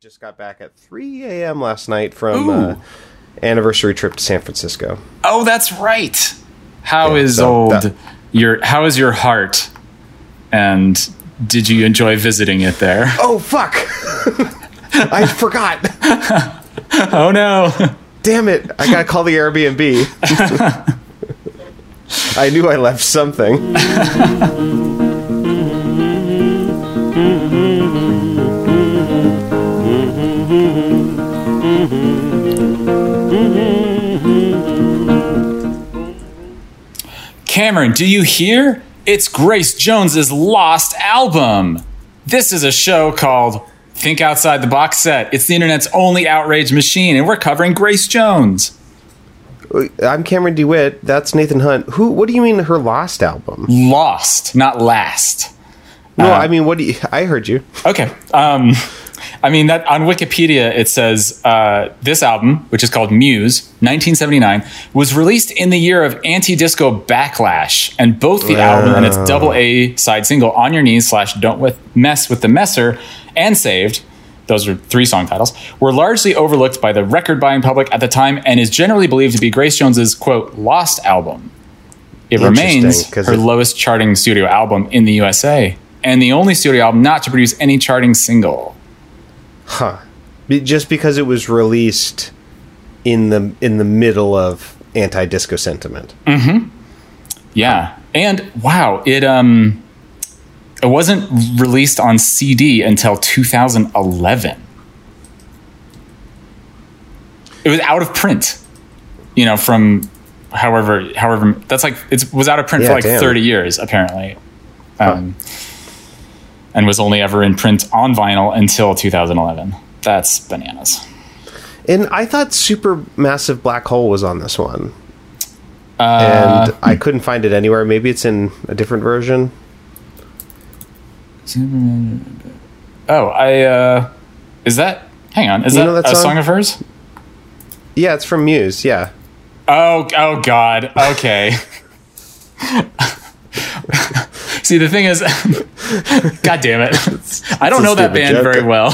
just got back at 3 a.m. last night from uh, anniversary trip to San Francisco. Oh, that's right. How Yeah, is so old that- your how is your heart? And did you enjoy visiting it there? Oh fuck! I forgot. Oh no. Damn it! I gotta call the Airbnb. I knew I left something. Cameron, do you hear? It's Grace Jones's lost album. This is a show called Think Outside the Box Set. It's the internet's only outrage machine, and we're covering Grace Jones. I'm Cameron DeWitt. That's Nathan Hunt. Who? What do you mean her lost album? Lost, not last. No, I mean what do you? I heard you. Okay. Um, I mean that on Wikipedia it says uh, this album, which is called Muse, 1979, was released in the year of anti-disco backlash, and both the album and its double A side single "On Your Knees" slash "Don't with Mess with the Messer" and "Saved." Those are three song titles. Were largely overlooked by the record-buying public at the time, and is generally believed to be Grace Jones's quote lost album. It remains her it- lowest charting studio album in the USA, and the only studio album not to produce any charting single. Huh. Just because it was released in the in the middle of anti-disco sentiment. Yeah, and wow, it um, it wasn't released on CD until 2011. It was out of print, you know, from however however that's like it was out of print Yeah, for like damn. 30 years apparently, um, and was only ever in print on vinyl until 2011. That's bananas. And I thought Supermassive Black Hole was on this one. Uh, and I couldn't find it anywhere. Maybe it's in a different version. oh, I uh, is that? Hang on, is You that, that a song? song of hers? Yeah, it's from Muse. Yeah. Oh, oh God. Okay. See, the thing is, God damn it, I don't know that band joke. very well.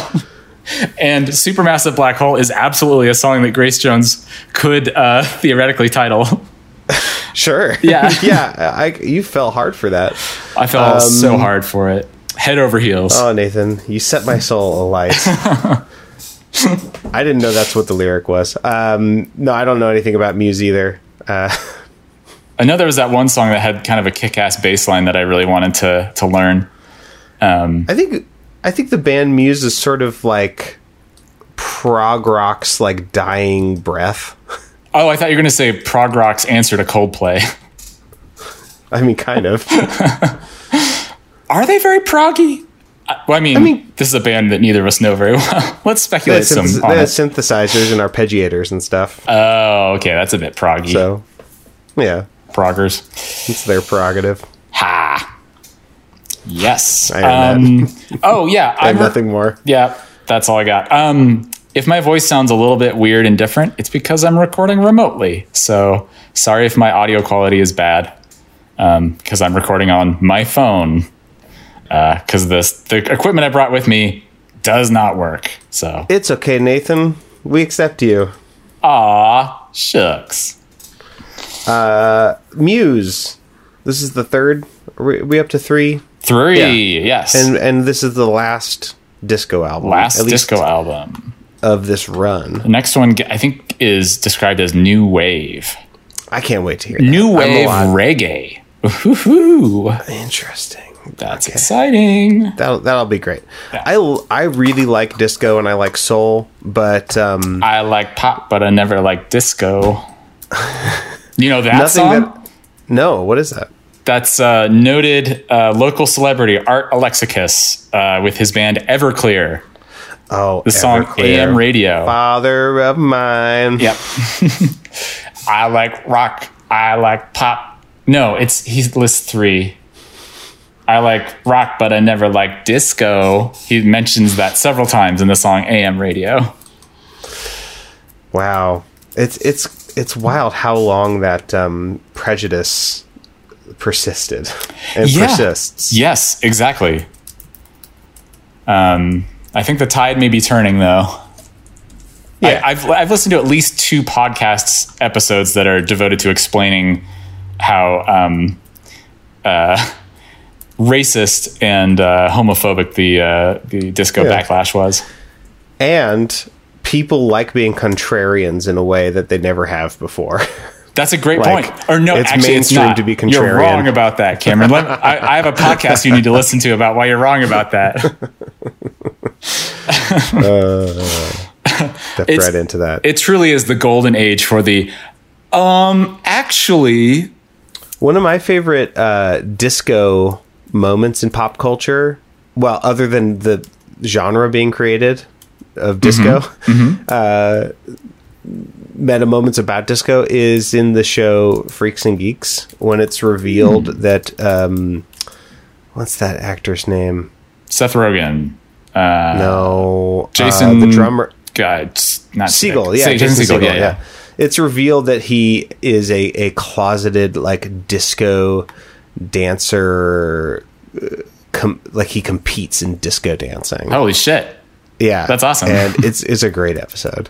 And Supermassive Black Hole is absolutely a song that Grace Jones could uh, theoretically title. Sure. Yeah. yeah. I you fell hard for that. I fell so hard for it, head over heels. Oh, Nathan, you set my soul alight. I didn't know that's what the lyric was. Um, no, I don't know anything about Muse either. Uh, I know there was that one song that had kind of a kick-ass bass line that I really wanted to to learn. Um, I think I think the band Muse is sort of like prog rock's like dying breath. oh, I thought you were going to say prog rock's answer to Coldplay. I mean, kind of. Are they very proggy? I, well, I mean, I mean- this is a band that neither of us know very well. Let's speculate some synth- they have synthesizers and arpeggiators and stuff. Oh, okay, that's a bit proggy. so, yeah, Proggers. it's their prerogative. Ha. Yes. I Um, oh yeah, I have nothing more. Yeah, that's all I got. Um, if my voice sounds a little bit weird and different, it's because I'm recording remotely. So sorry if my audio quality is bad, because I'm recording on my phone. Because this the equipment I brought with me does not work. So It's okay, Nathan. We accept you. ah shucks. Muse. This is the third. Are we, we up to three? Three, yes. And and this is the last disco album. Last disco album. of this run. The next one, I think, is described as new wave. I can't wait to hear. That. New I'm wave lot- reggae. Ooh, Interesting. that's exciting. That'll that'll be great. I I really like disco and I like soul, but um, I like pop, but I never like disco. You know that nothing song? that. No, what is that? That's uh, noted uh, local celebrity Art Alexakis uh, with his band Everclear. Oh, The song Everclear. AM Radio. Father of mine. Yep. I like rock. I like pop. No, it's he lists three. I like rock, but I never like disco. He mentions that several times in the song AM Radio. Wow, it's it's it's wild how long that um, prejudice persisted and persists. Yes, exactly. Um, I think the tide may be turning though. Yeah. I, I've I've listened to at least two podcasts episodes that are devoted to explaining how um, uh, racist and uh, homophobic the uh, the disco Yeah. backlash was. and people like being contrarians in a way that they never have before. That's a great Like, point. Or no, it's actually, it's mainstream not. to be contrarian. You're wrong about that, Cameron. Let, I, I have a podcast you need to listen to about why you're wrong about that. Step It's- right into that. It truly is the golden age for the. Um, actually, One of my favorite uh, disco moments in pop culture, well, other than the genre being created of disco, Uh, meta moments about disco is in the show Freaks and Geeks when it's revealed that um, what's that actor's name? Seth Rogen, uh, No, Jason- uh, the drummer. God, not Siegel, yeah, Jason, Jason Siegel, Segel, yeah, yeah. It's revealed that he is a, a closeted like disco dancer, uh, com- like he competes in disco dancing. Holy shit! Yeah, that's awesome. and it's it's a great episode.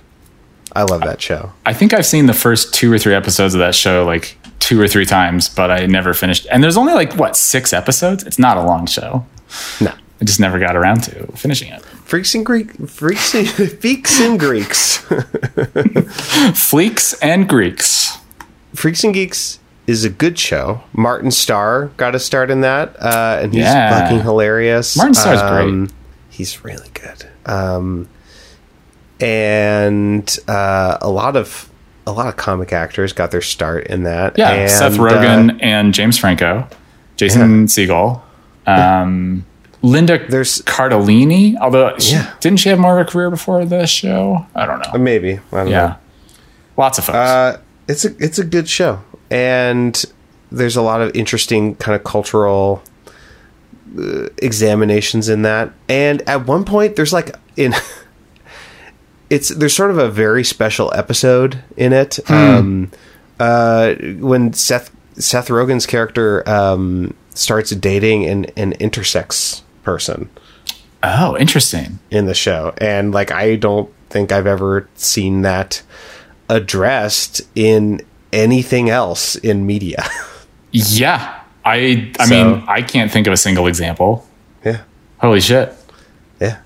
I love that show. I think I've seen the first two or three episodes of that show like two or three times, but I never finished. And there's only like what six episodes? It's not a long show. No, I just never got around to finishing it. freaks and Greek, freaks and freaks and Greeks, Fleeks and Greeks. freaks and geeks is a good show. Martin Starr got a start in that, uh, and he's Yeah. fucking hilarious. Martin Starr's great. He's really good. Um, and uh, a lot of a lot of comic actors got their start in that. Yeah, and, Seth uh, Rogen and James Franco, Jason Segel, um, Linda There's- Cardellini. Although, she, Yeah. didn't she have more of a career before the show? I don't know. maybe I don't know. Yeah, lots of folks. Uh, it's a it's a good show, and there's a lot of interesting kind of cultural uh, examinations in that. And at one point, there's like in it's there's sort of a very special episode in it. Um, uh, when Seth Seth Rogen's character um, starts dating an an intersex person oh, interesting. in the show and like i don't think i've ever seen that addressed in anything else in media Yeah, I. I So- mean, I can't think of a single example. yeah Holy shit. yeah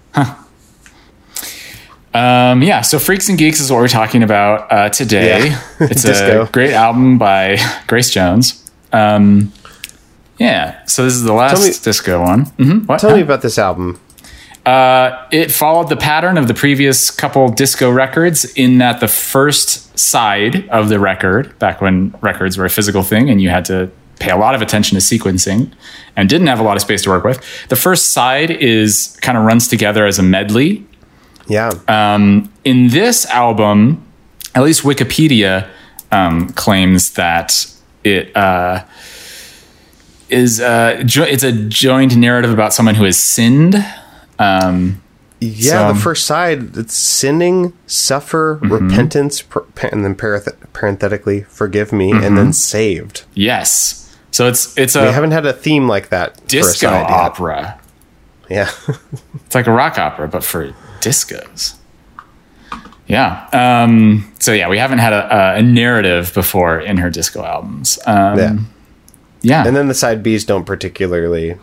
Um, yeah, so Freaks and Geeks is what we're talking about uh, today. Yeah. It's a great album by Grace Jones. Um, yeah, so this is the last me- disco one. Mhm, What? tell me about this album Uh, it followed the pattern of the previous couple disco records in that the first side of the record, back when records were a physical thing and you had to pay a lot of attention to sequencing and didn't have a lot of space to work with, the first side is kind of runs together as a medley. yeah Um, in this album, at least Wikipedia um, claims that it uh, is uh, jo- it's a joined narrative about someone who has sinned. Um, yeah so- the first side it's sinning suffer Mm-hmm. repentance per- and then parenth- parenthetically forgive me and then saved yes, so it's it's we haven't had a theme like that for a disco opera. yeah It's like a rock opera, but for discos. Yeah. Um, so yeah, we haven't had a, a narrative before in her disco albums. Um, yeah yeah. and then the side b's don't particularly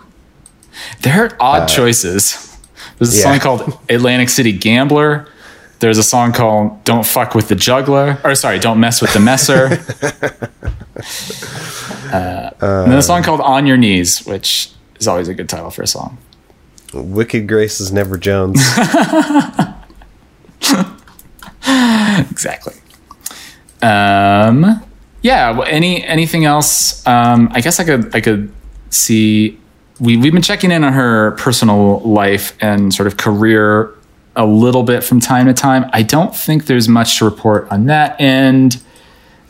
They're odd choices. There's a yeah. song called Atlantic City Gambler. There's a song called Don't Fuck with the Juggler. Or sorry, Don't Mess with the Messer. uh, and then a song called On Your Knees, which is always a good title for a song. wicked grace is never jones Exactly. Um, yeah. well, Any anything else? Um, I guess I could I could see. We we've been checking in on her personal life and sort of career a little bit from time to time. I don't think there's much to report on that end.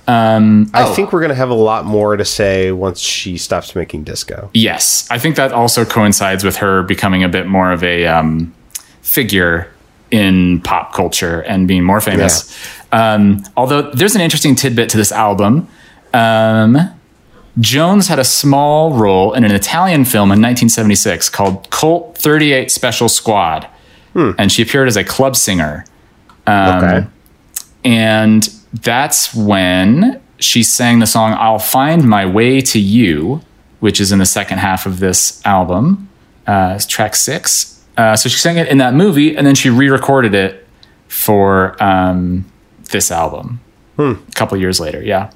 Um, I oh, think we're going to have a lot more to say once she stops making disco. Yes, I think that also coincides with her becoming a bit more of a um, figure in pop culture and being more famous. Um, although there's an interesting tidbit to this album. Um, Jones had a small role in an Italian film in 1976 called Colt 38 Special Squad, and she appeared as a club singer. Um, okay. And that's when she sang the song I'll Find My Way to You, which is in the second half of this album. Uh, track six. Uh, so she sang it in that movie, and then she re recorded it for um, this album a couple years later. Yeah.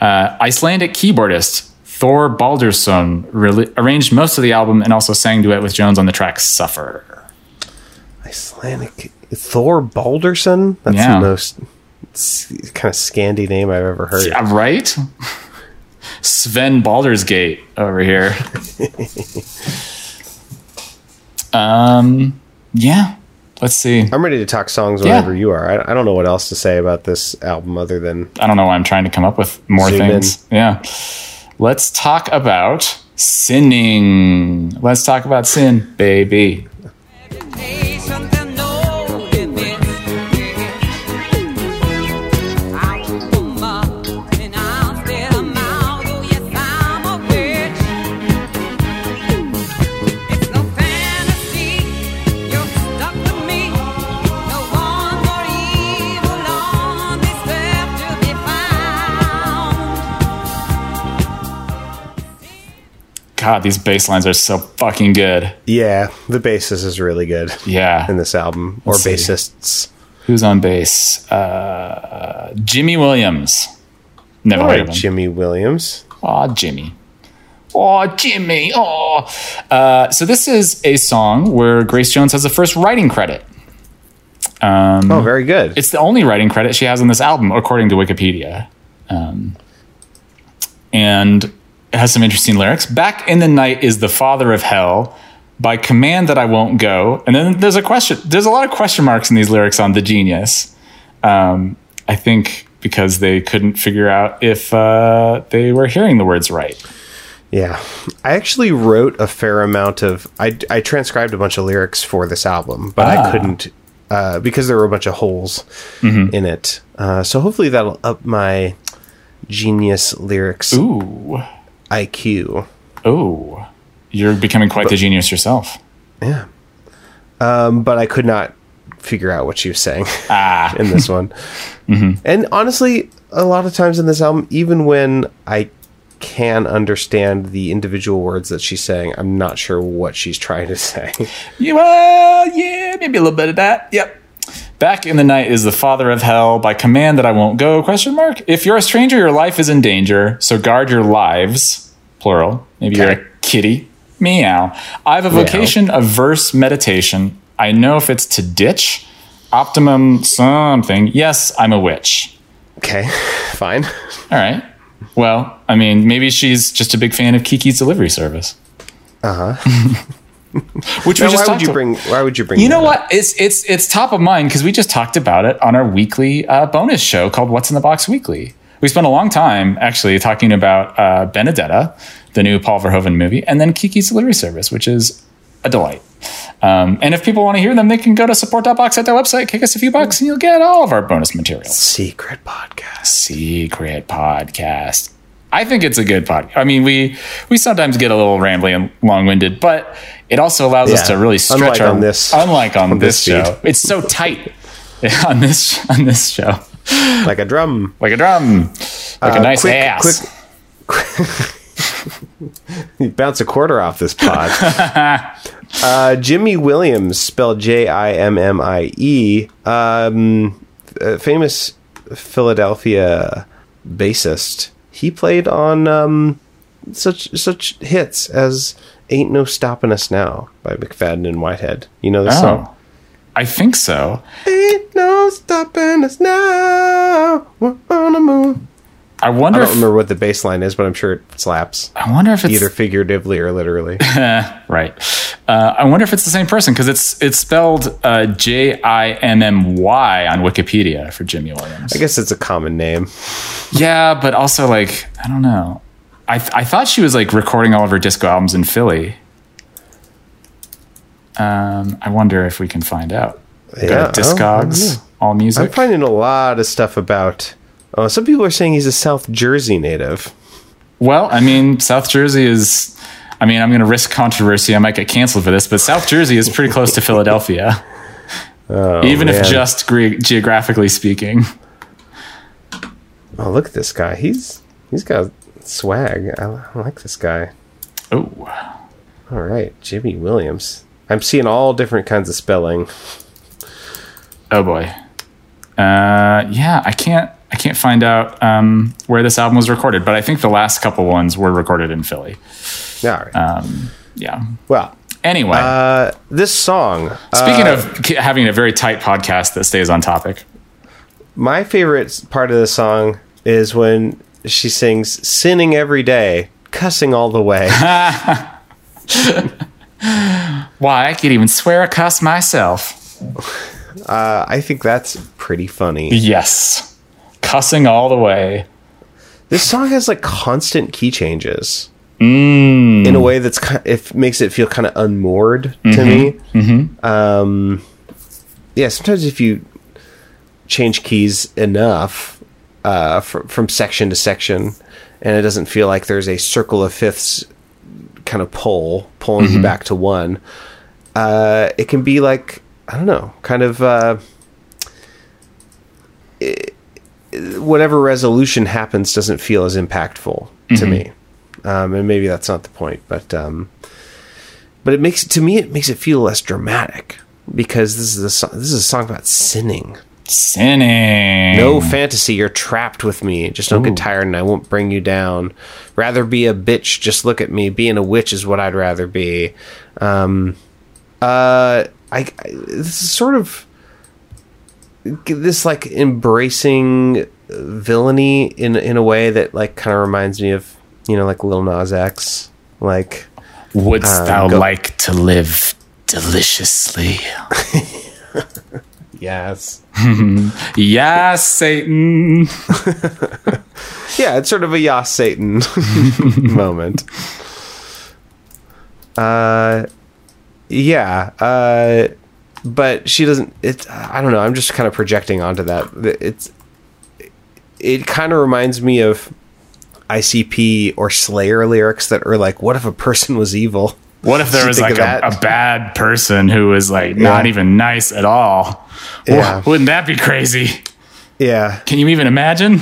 Uh, Icelandic keyboardist Thor Baldursson really arranged most of the album and also sang duet with Jones on the track Suffer. Icelandic Thor Baldursson. That's Yeah. the most kind of Scandi name I've ever heard. Yeah, right? Sven Baldersgate over here. um, yeah. Let's see. I'm ready to talk songs Yeah. whenever you are. I, I don't know what else to say about this album other than I don't know why I'm trying to come up with more things. Yeah. Let's talk about sinning. Let's talk about sin, baby. God, these bass lines are so fucking good. yeah. The bassist is really good Yeah. in this album, or Let's see. bassists. Who's on bass? Uh, Jimmy Williams. Never All heard right, of him. Jimmy Williams. Aw, Jimmy. Aw, Jimmy. Aw. Uh, so this is a song where Grace Jones has the first writing credit. Oh, very good. It's the only writing credit she has on this album, according to Wikipedia. Um, and has some interesting lyrics. Back in the night is the father of hell. By command that I won't go. And then there's a question. There's a lot of question marks in these lyrics on the genius. Um, I think because they couldn't figure out if uh, they were hearing the words right. Yeah, I actually wrote a fair amount of. I, I transcribed a bunch of lyrics for this album, but Ah. I couldn't uh, because there were a bunch of holes Mm-hmm. in it. Uh, so hopefully that'll up my genius lyrics Ooh. IQ. Oh. You're becoming quite the genius yourself. Yeah, um, but I could not figure out what she was saying Ah. in this one. And honestly, a lot of times in this album, even when I can understand the individual words that she's saying, I'm not sure what she's trying to say. Yeah, well, yeah, maybe a little bit of that. Yep. Back in the night is the father of hell. By command that I won't go? Question mark. If you're a stranger, your life is in danger. So guard your lives, plural. Maybe you're a kitty. Meow. I have a vocation of verse meditation. I know if it's to ditch, optimum something. Yes, I'm a witch. Okay, fine. All right. Well, I mean, maybe she's just a big fan of Kiki's delivery service. Uh huh. Which we just why would you about. bring? Why would you bring? You know up? what? It's it's it's top of mind because we just talked about it on our weekly uh, bonus show called "What's in the Box Weekly." We spent a long time actually talking about uh, Benedetta, the new Paul Verhoeven movie, and then Kiki's Delivery Service, which is a delight. Um, and if people want to hear them, they can go to support.box at their website, kick us a few bucks, and you'll get all of our bonus materials. Secret podcast. Secret podcast. I think it's a good podcast. I mean, we we sometimes get a little rambly and long winded, but it also allows us to really stretch Unlike our. on this- unlike on, on this, this show, it's so tight on this on this show, Like a drum. like a drum, like a Uh, nice quick, ass. You bounce a quarter off this pod. uh, Jimmy Williams, spelled J I M M I E, um, famous Philadelphia bassist. He played on um, such such hits as "Ain't No Stopping Us Now" by McFadden and Whitehead. You know song? Oh, I think so. Ain't no stopping us now. We're on the moon. I wonder. I don't If, remember what the bass line is, but I'm sure it slaps. I wonder if it's Either figuratively or literally. right. Uh, I wonder if it's the same person because it's it's spelled uh, J I M M Y on Wikipedia for Jimmy Williams. I guess it's a common name. Yeah, but also like I don't know. I th- I thought she was like recording all of her disco albums in Philly. Um, I wonder if we can find out. Go Yeah, to I I don't Discogs, all I'm finding a lot of stuff about. Oh, some people are saying he's a South Jersey native. well, I mean, South Jersey is. I mean, I'm going to risk controversy. I might get canceled for this, but South Jersey is pretty close to Philadelphia, even if just gre- geographically speaking. Oh, look at this guy. He's he's got swag. I, I like this guy. Oh, All right, Jimmy Williams. I'm seeing all different kinds of spelling. oh boy. Uh, yeah, I can't. I can't find out um, where this album was recorded, but I think the last couple ones were recorded in Philly. All right. Um, yeah. well, Anyway, uh, this song. speaking uh, of having a very tight podcast that stays on topic, my favorite part of the song is when she sings "Sinning Every Day, Cussing All the Way." why I could even swear a cuss myself. uh, I think that's pretty funny. Yes, cussing all the way. This song has like constant key changes Mm. in a way that's kind it makes it feel kind of unmoored to me. Mm-hmm. Um, yeah, sometimes if you change keys enough uh, fr- from section to section, and it doesn't feel like there's a circle of fifths kind of pull pulling Mm-hmm. you back to one, uh, it can be like I don't know, kind of. Uh, it- whatever resolution happens doesn't feel as impactful to me um, and maybe that's not the point but um, but it makes to me it makes it feel less dramatic because this is a this is a song about sinning Sinning. no fantasy. You're trapped with me. Just don't Ooh. get tired and i won't bring you down. Rather be a bitch. Just look at me. Being a witch is what i'd rather be. Um uh i, I this is sort of this like embracing villainy in in a way that like kind of reminds me of you know like Lil Nas X. Like Wouldst Um, thou go- like to live deliciously? yes. Yes, Satan. yeah it's sort of a Yas Satan moment. Uh yeah uh but she doesn't it's I don't know I'm just kind of projecting onto that. It's it kind of reminds me of ICP or Slayer lyrics that are like what if a person was evil What if there was like a, a bad person who was like not even nice at all? Yeah. Wou- Wouldn't that be crazy? yeah Can you even imagine?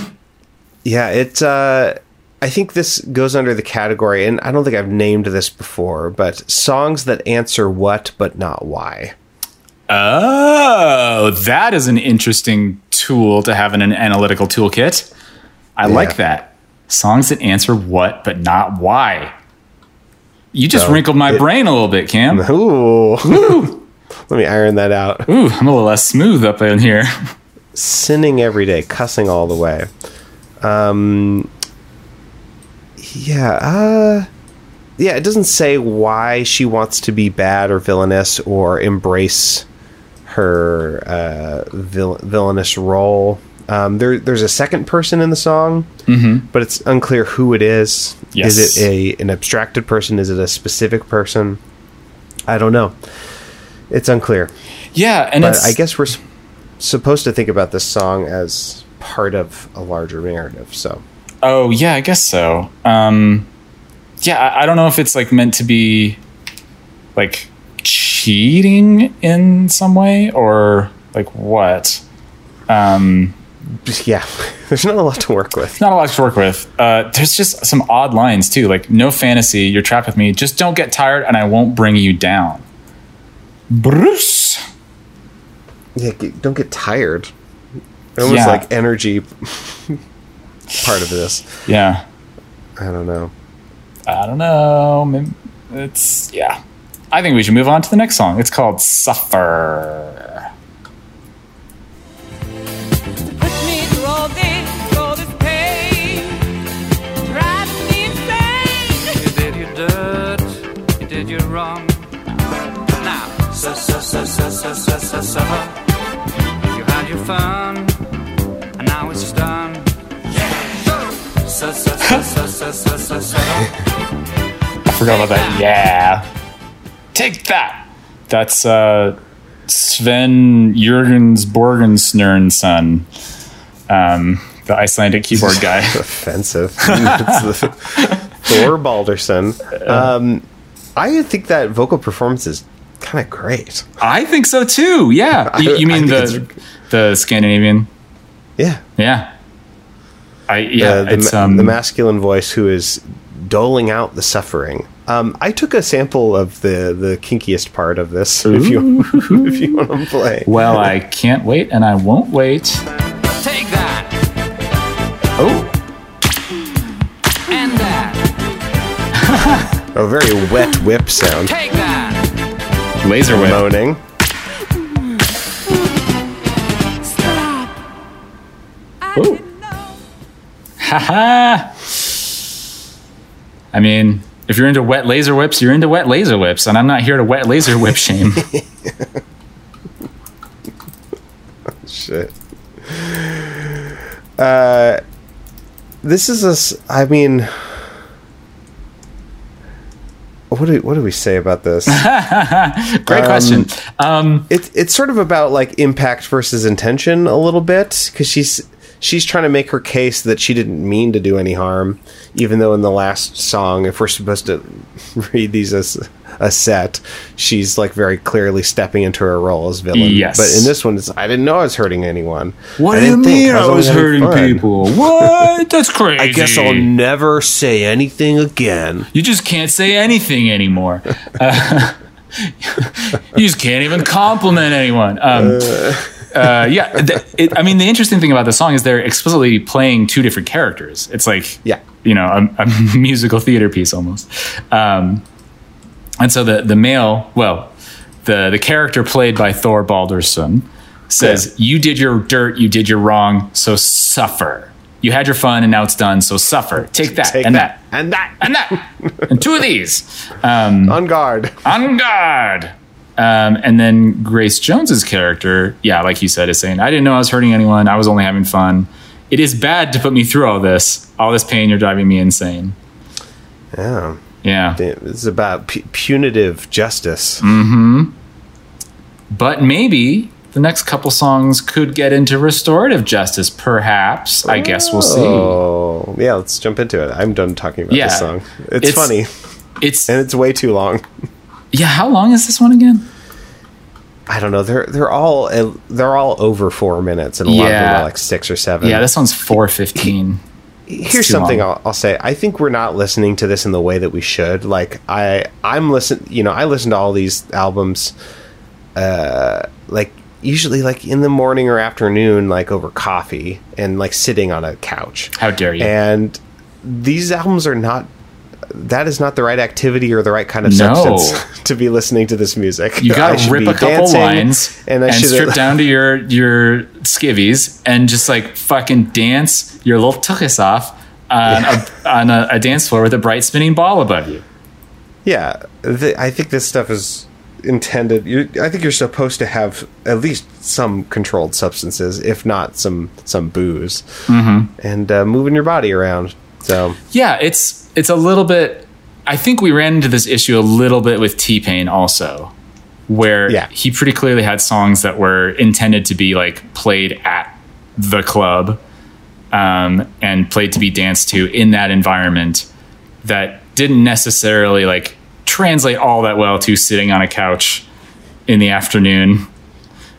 Yeah, it. Uh, I think this goes under the category, and I don't think I've named this before, but songs that answer what but not why. Oh, that is an interesting tool to have in an analytical toolkit. I like that. Songs that answer what but not why. You just So, wrinkled my it- brain a little bit, Cam. Ooh, let me iron that out. Ooh, I'm a little less smooth up in here. Sinning every day, cussing all the way. Um, yeah, uh, yeah. It doesn't say why she wants to be bad or villainous or embrace her uh, vil- villainous role. Um, there, there's a second person in the song, but it's unclear who it is. Yes. Is it a an abstracted person? Is it a specific person? I don't know. It's unclear. Yeah, and I guess we're s- supposed to think about this song as part of a larger narrative. So Oh yeah, I guess so. Um, yeah, I, I don't know if it's like meant to be like cheating in some way or like what. Um, yeah, there's not a lot to work with. not a lot to work with. Uh, there's just some odd lines too, like no fantasy. You're trapped with me. Just don't get tired, and I won't bring you down. Bruce. Yeah, get, don't get tired. Almost Yeah. like energy part of this. Yeah. I don't know. I don't know. It's yeah. I think we should move on to the next song. It's called Suffer. Su- su- suffer. You had your fun, and now it's done. I forgot about that. Yeah. Take that. That's uh, Sven Jurgens Borgensnern son, um, the Icelandic keyboard guy. Offensive. It's the- Thor Baldursson. Um, I think that vocal performance is kind of great. I think so too. Yeah. You, you mean the the Scandinavian? Yeah, Yeah. I yeah. the, the, it's um the masculine voice who is doling out the suffering. Um, I took a sample of the the kinkiest part of this. If you if you want to play, well, I can't wait, and I won't wait. Take that Oh, and that. a very wet whip sound. Take that. Laser whip. Moaning. Stop. I Ooh. didn't. Haha. I mean, if you're into wet laser whips, you're into wet laser whips, and I'm not here to wet laser whip shame. Shit. Uh, this is a. I mean, what do what do we say about this? Great question. Um, it's it's sort of about like impact versus intention a little bit because she's she's trying to make her case that she didn't mean to do any harm, even though in the last song, if we're supposed to read these as a set, she's like very clearly stepping into her role as villain. Yes. but in this one, it's I didn't know I was hurting anyone. what I do you didn't think mean I was hurting fun. people? What? That's crazy. I guess I'll never say anything again. You just can't say anything anymore. Uh, you just can't even compliment anyone. Um, uh, yeah, th- it, I mean, the interesting thing about the song is they're explicitly playing two different characters. It's like, Yeah. you know, a, a musical theater piece almost. Um, and so the the male, well, the the character played by Thor Baldursson says, "You did your dirt, you did your wrong, so suffer. You had your fun, and now it's done, so suffer. Take that Take and that, that and that and that and two of these um, on guard. on guard um, and then grace jones's character yeah like you said is saying i didn't know i was hurting anyone i was only having fun it is bad to put me through all this all this pain you're driving me insane Yeah, yeah it's about pu- punitive justice. Mhm but maybe the next couple songs could get into restorative justice perhaps i guess we'll see Oh, yeah. Let's jump into it. I'm done talking about Yeah. this song. It's, It's- funny it's and it's way too long. Yeah how long is this one again I don't know. They're they're all they're all over four minutes, and a lot of them are like six or seven. yeah this one's 415 Here's something. I'll, I'll say. I think we're not listening to this in the way that we should. Like I I'm listen. You know, I listen to all these albums. Uh, like usually like in the morning or afternoon, like over coffee and like sitting on a couch. how dare you And these albums are not. That is not the right activity or the right kind of No. substance to be listening to this music. You got to rip a couple lines and and, strip down to your your skivvies and just like fucking dance your little tuchus off on, a, on a, a dance floor with a bright spinning ball above you. Yeah, th- I think this stuff is intended. You, I think you're supposed to have at least some controlled substances, if not some some booze, mm-hmm. and uh, moving your body around. So Yeah, it's it's a little bit. I think we ran into this issue a little bit with T Pain also, where Yeah. he pretty clearly had songs that were intended to be like played at the club um, and played to be danced to in that environment that didn't necessarily like translate all that well to sitting on a couch in the afternoon,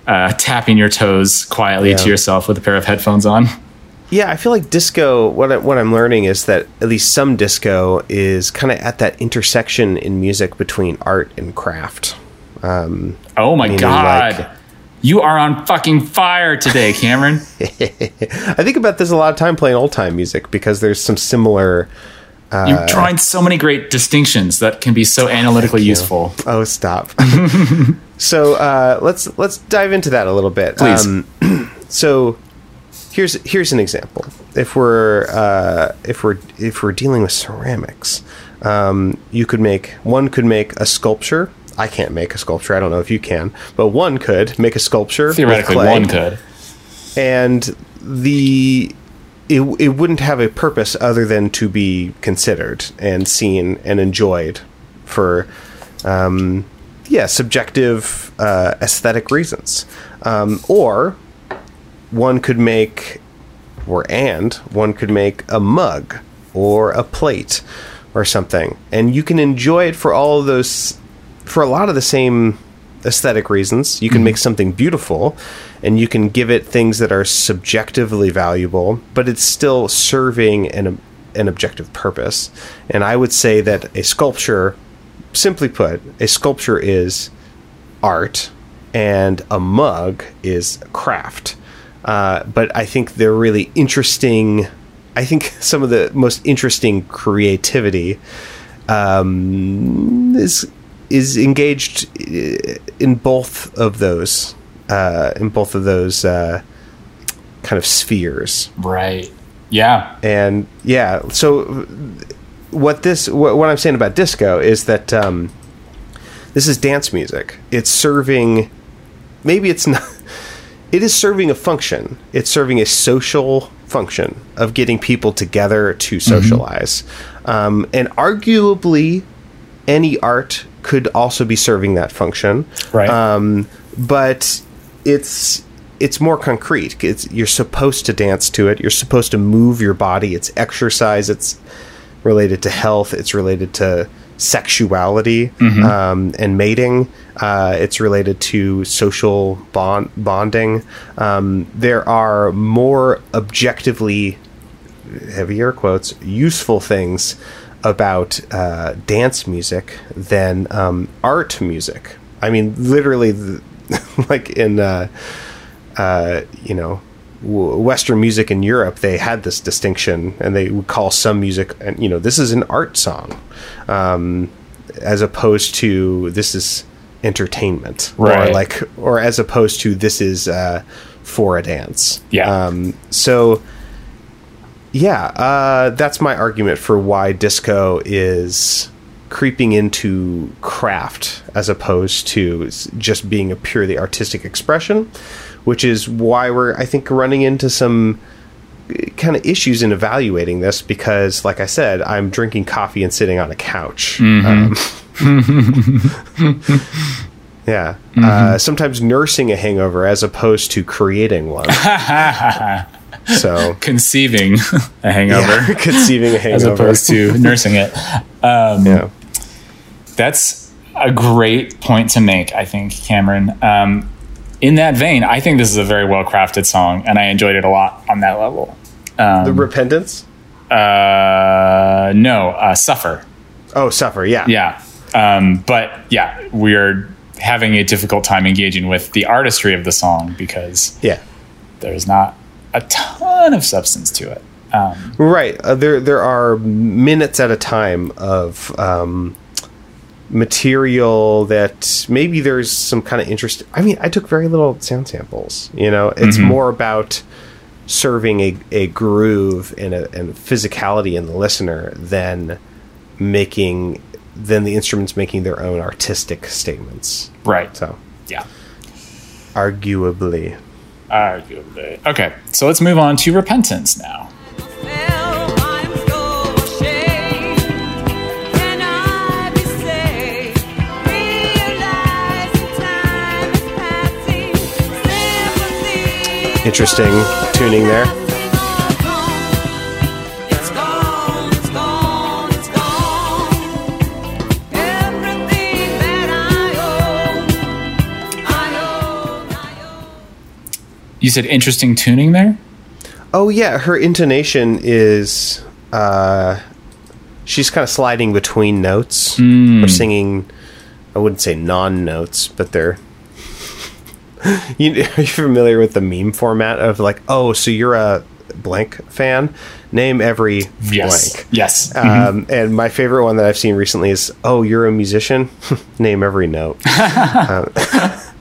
uh, tapping your toes quietly Yeah. to yourself with a pair of headphones on. Yeah, I feel like disco. What I, what I'm learning is that at least some disco is kind of at that intersection in music between art and craft. Um, Oh my god. like- you are on fucking fire today, Cameron. I think about this a lot of time playing old time music because there's some similar. You're drawing so many great distinctions that can be so analytically useful. Oh, stop. so uh, let's let's dive into that a little bit. Please. Um, so here's here's an example. If we're uh, if we're if we're dealing with ceramics, um, you could make one could make a sculpture. I can't make a sculpture. I don't know if you can, but one could make a sculpture. Theoretically, one could. and the it, it wouldn't have a purpose other than to be considered and seen and enjoyed for um, yeah subjective uh, aesthetic reasons um, or one could make or and one could make a mug or a plate or something, and you can enjoy it for all of those, for a lot of the same aesthetic reasons. You can mm-hmm. make something beautiful, and you can give it things that are subjectively valuable, but it's still serving an an objective purpose. And I would say that a sculpture, simply put, a sculpture is art, and a mug is craft. Uh, but I think they're really interesting. I think some of the most interesting creativity um, is is engaged in both of those uh, in both of those uh, kind of spheres Right. Yeah. and yeah so what this what, what i'm saying about disco is that um, this is dance music it's serving maybe it's not it is serving a function it's serving a social function of getting people together to socialize um, and arguably any art could also be serving that function Right. um, but it's it's more concrete. It's you're supposed to dance to it. You're supposed to move your body. It's exercise. It's related to health. It's related to sexuality um, and mating. Uh, it's related to social bond bonding. Um, there are more objectively heavier quotes useful things about uh, dance music than um, art music. I mean, literally, the, like in uh, uh, you know Western music in Europe, they had this distinction, and they would call some music, and you know, this is an art song, um, as opposed to this is entertainment, or Right. like, or as opposed to this is uh, for a dance. Yeah. Um, so yeah, uh, that's my argument for why disco is creeping into craft as opposed to just being a purely artistic expression, which is why we're, I think, running into some kind of issues in evaluating this because, like I said, I'm drinking coffee and sitting on a couch. Um, yeah. Uh, sometimes nursing a hangover as opposed to creating one. so Conceiving a hangover yeah, conceiving a hangover as opposed to nursing it. Um, yeah. That's a great point to make, I think, Cameron. Um, in that vein, I think this is a very well crafted song, and I enjoyed it a lot on that level. The repentance. Uh, no, uh, Suffer. Oh, suffer. Yeah. Yeah. Um, but yeah, we're having a difficult time engaging with the artistry of the song because Yeah. there's not a ton of substance to it. Um, Right. Uh, there there are minutes at a time of um, material that maybe there's some kind of interest. I mean, I took very little sound samples. You know, it's mm-hmm. more about serving a, a groove and a and physicality in the listener than making than the instruments making their own artistic statements. right. So, Yeah. arguably. Arguably. Okay, so let's move on to repentance now. Own, tuning there. You said interesting tuning there? Oh yeah, her intonation is uh she's kind of sliding between notes or singing I wouldn't say non-notes, but they're you, are you familiar with the meme format of like, oh, so you're a blank fan? Name every Yes. blank. Yes. Um, and my favorite one that I've seen recently is, "Oh, you're a musician. Name every note."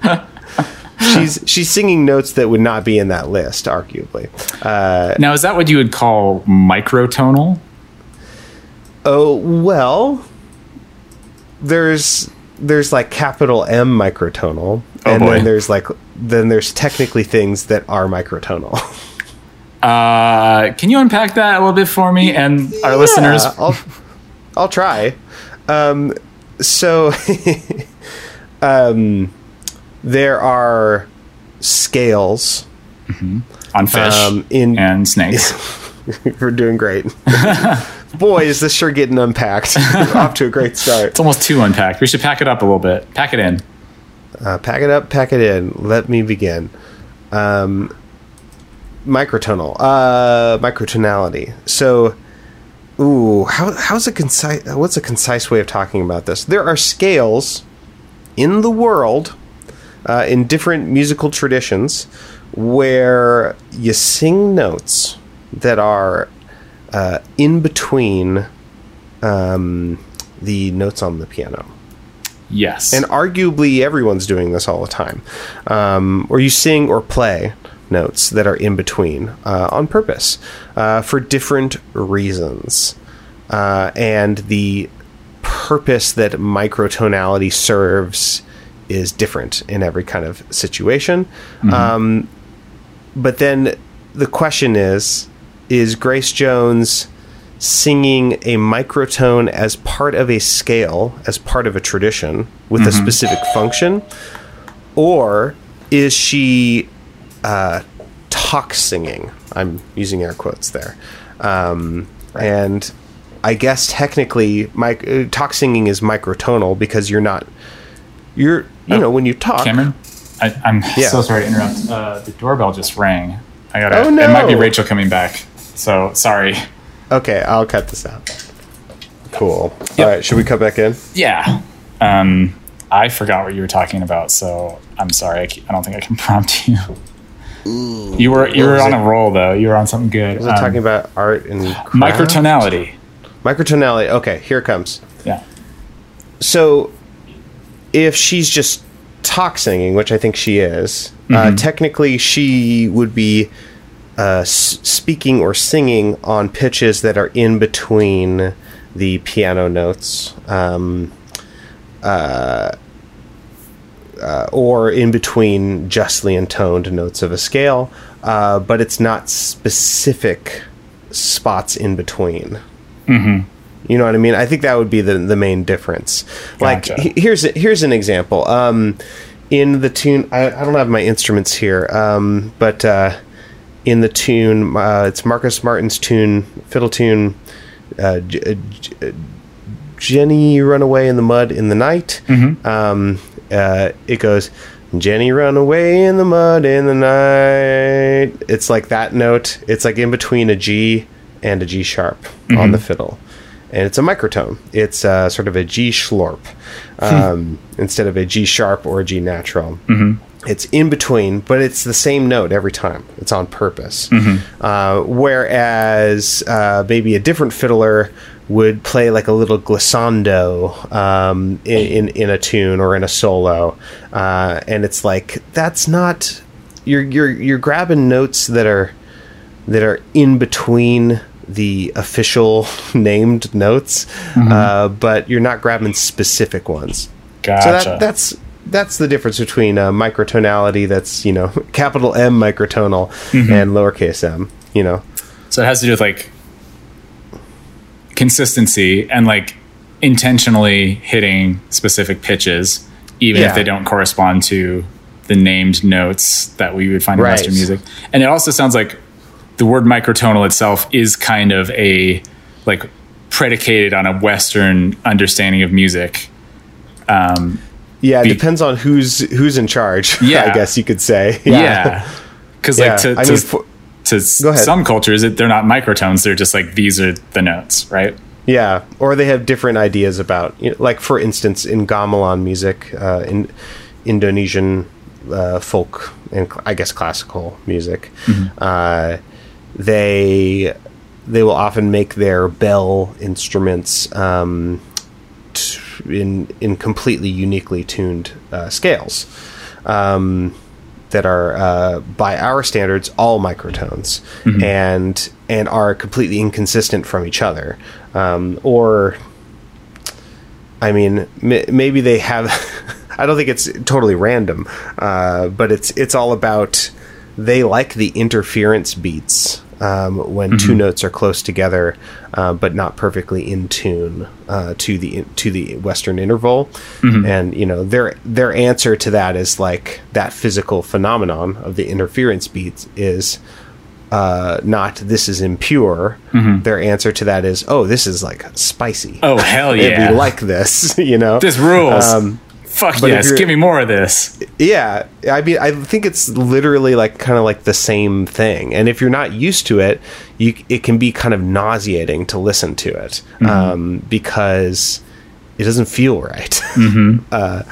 Um, she's she's singing notes that would not be in that list, arguably. Uh, now, is that what you would call microtonal? oh well, there's there's like capital M microtonal, Oh, and boy. then there's like then there's technically things that are microtonal. Uh, can you unpack that a little bit for me and our listeners? I'll, I'll try. Um, so, um, there are scales on fish um, in and snakes. We're doing great. Boy, is this sure getting unpacked. Off to a great start. It's almost too unpacked. We should pack it up a little bit. Pack it in. Uh, pack it up, pack it in. Let me begin. Um, microtonal, uh, microtonality. So, ooh, how how's a concise? What's a concise way of talking about this? There are scales in the world, uh, in different musical traditions, where you sing notes that are uh, in between um, the notes on the piano. Yes. and arguably everyone's doing this all the time. Um, or you sing or play notes that are in between uh, on purpose uh, for different reasons. Uh, and the purpose that microtonality serves is different in every kind of situation. Um, but then the question is is grace jones singing a microtone as part of a scale, as part of a tradition with a specific function, or is she uh, talk singing? I'm using air quotes there, um, and I guess technically, mic- uh, talk singing is microtonal because you're not, you're you know when you talk. Cameron, I, I'm Yeah. so sorry to interrupt. Uh, the doorbell just rang. I gotta. Oh, no. It might be. Rachel coming back. So sorry. Okay, I'll cut this out. Cool. All right, should we cut back in? Yeah. Um, I forgot what you were talking about, so I'm sorry. I, I don't think I can prompt you. you were you were on it? a roll though. You were on something good. Was I Um, talking about art and craft? microtonality. Microtonality. Okay, here it comes. Yeah. So, if she's just talk singing, which I think she is, Mm-hmm. uh, technically she would be uh, s- speaking or singing on pitches that are in between the piano notes, um, uh, uh, or in between justly intoned notes of a scale, uh, but it's not specific spots in between. You know what I mean? I think that would be the the main difference. Like Gotcha. he- here's here's an example. Um, in the tune, I, I don't have my instruments here, um, but uh, in the tune, uh, it's Marcus Martin's tune, fiddle tune. Uh, J- J- Jenny run away in the mud in the night. Um, uh, it goes, Jenny run away in the mud in the night. It's like that note. It's like in between a G and a G sharp on the fiddle. And it's a microtone. It's uh, sort of a G schlorp um, instead of a G sharp or a G natural. It's in between, but it's the same note every time. It's on purpose. Uh, whereas uh, maybe a different fiddler would play like a little glissando um, in, in in a tune or in a solo, uh, and it's like that's not you're you're you're grabbing notes that are that are in between the official named notes, uh, but you're not grabbing specific ones. Gotcha. So that, that's that's the difference between uh, microtonality that's you know capital M microtonal and lowercase m. You know, So it has to do with like consistency and like intentionally hitting specific pitches, even Yeah. if they don't correspond to the named notes that we would find in Western music. And it also sounds like the word microtonal itself is kind of a like predicated on a Western understanding of music. Um, yeah, it Be- depends on who's who's in charge. Yeah. I guess you could say. yeah. Because Yeah. like to, I to, mean, for- to some cultures, it, they're not microtones. They're just like, these are the notes, right? Yeah, or they have different ideas about, you know, like for instance, in gamelan music, uh, in Indonesian uh, folk and I guess classical music, uh, they they will often make their bell instruments um, t- in in completely uniquely tuned uh, scales. Um, that are uh, by our standards all microtones and and are completely inconsistent from each other um, or I mean m- maybe they have I don't think it's totally random uh, but it's it's all about they like the interference beats um, when two notes are close together uh, but not perfectly in tune uh, to the to the western interval and you know their their answer to that is like that physical phenomenon of the interference beats is uh, not "this is impure." Their answer to that is, "Oh, this is like spicy." Mm-hmm. Oh hell yeah! we like this, you know. this rules. Um, Fuck but yes! Give me more of this. yeah, I mean, I think it's literally like kind of like the same thing. And if you're not used to it, you it can be kind of nauseating to listen to it um, because it doesn't feel right. uh,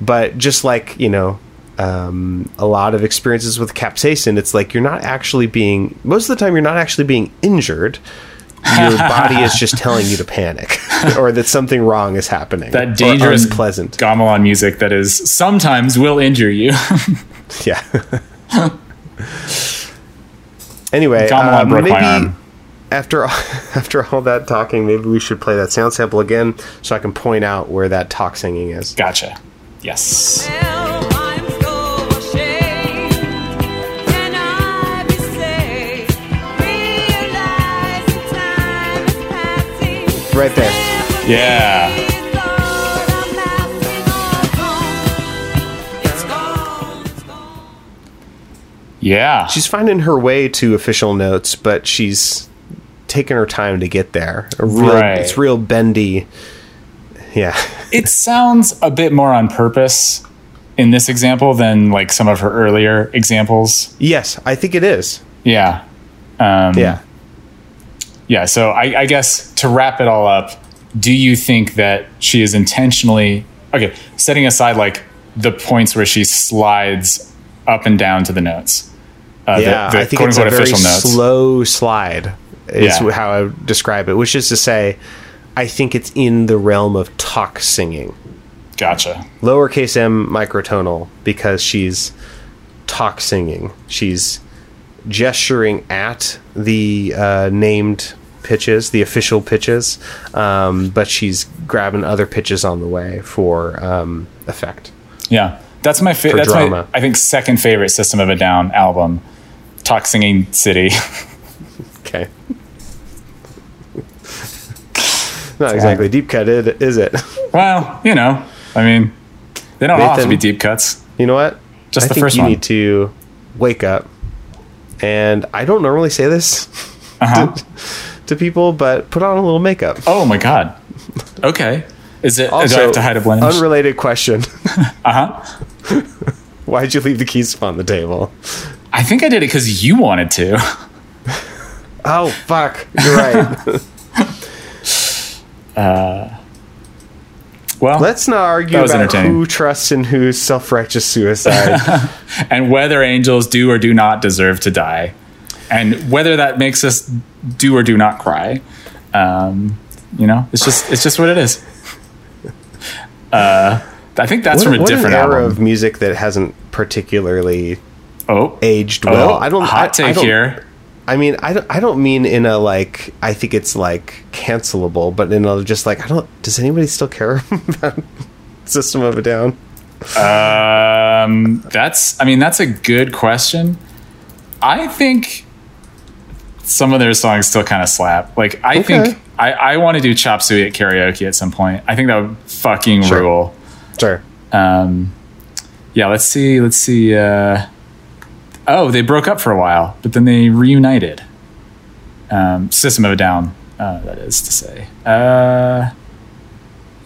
but just like you know, um, a lot of experiences with capsaicin, it's like you're not actually being most of the time you're not actually being injured. Your body is just telling you to panic, or that something wrong is happening. That or dangerous pleasant gamelan music that is sometimes will injure you. Yeah. anyway, um, maybe arm. after after all that talking, maybe we should play that sound sample again so I can point out where that talk singing is. Gotcha. Yes. Right there. Yeah. Thought I'm lasting all gone. It's gone, it's gone. Yeah. She's finding her way to official notes, but she's taking her time to get there. Real, Right. It's real bendy. Yeah. it sounds a bit more on purpose in this example than like some of her earlier examples. yes, I think it is. Yeah. Um, Yeah. Yeah. So I, I guess to wrap it all up, do you think that she is intentionally okay? Setting aside like the points where she slides up and down to the notes. Uh, the- yeah, the, I think it's a very notes. slow slide. Is Yeah. how I would describe it. Which is to say, I think it's in the realm of talk singing, Gotcha. lowercase m microtonal, because she's talk singing. She's gesturing at the uh, named pitches, the official pitches, um, but she's grabbing other pitches on the way for um, effect. Yeah, that's my fa- that's drama. my I think second favorite System of a Down album, Talk Singing City. Okay. Not exactly deep cut, is it? well, you know, I mean, they don't all have to be deep cuts. You know what? Just I the first you one. need to wake up. And I don't normally say this Uh-huh. To people, but put on a little makeup. oh my god. Okay. Is it? do I Also, have to hide a blemish? unrelated question: uh huh. Why'd you leave the keys on the table? I think I did it because you wanted to. Oh fuck! You're right. Well, Let's not argue about who trusts in who's self-righteous suicide. and whether angels do or do not deserve to die, and whether that makes us do or do not cry. Um, you know, it's just it's just what it is. Uh, I think that's what from a different era album. of music that hasn't particularly oh, aged oh, well. I don't. hot I, I take don't- here. I mean, I don't, I don't mean in a like, I think it's like cancelable, but in a just like, I don't, does anybody still care about System of a Down? Um, that's I mean that's a good question. I think some of their songs still kind of slap. Like I Okay. think I, I want to do chop suey at karaoke at some point. I think that would fucking Sure. rule. Sure. Um, yeah, let's see. Let's see. Uh, oh, they broke up for a while, but then they reunited. Um, System of a Down, uh, that is to say. Uh,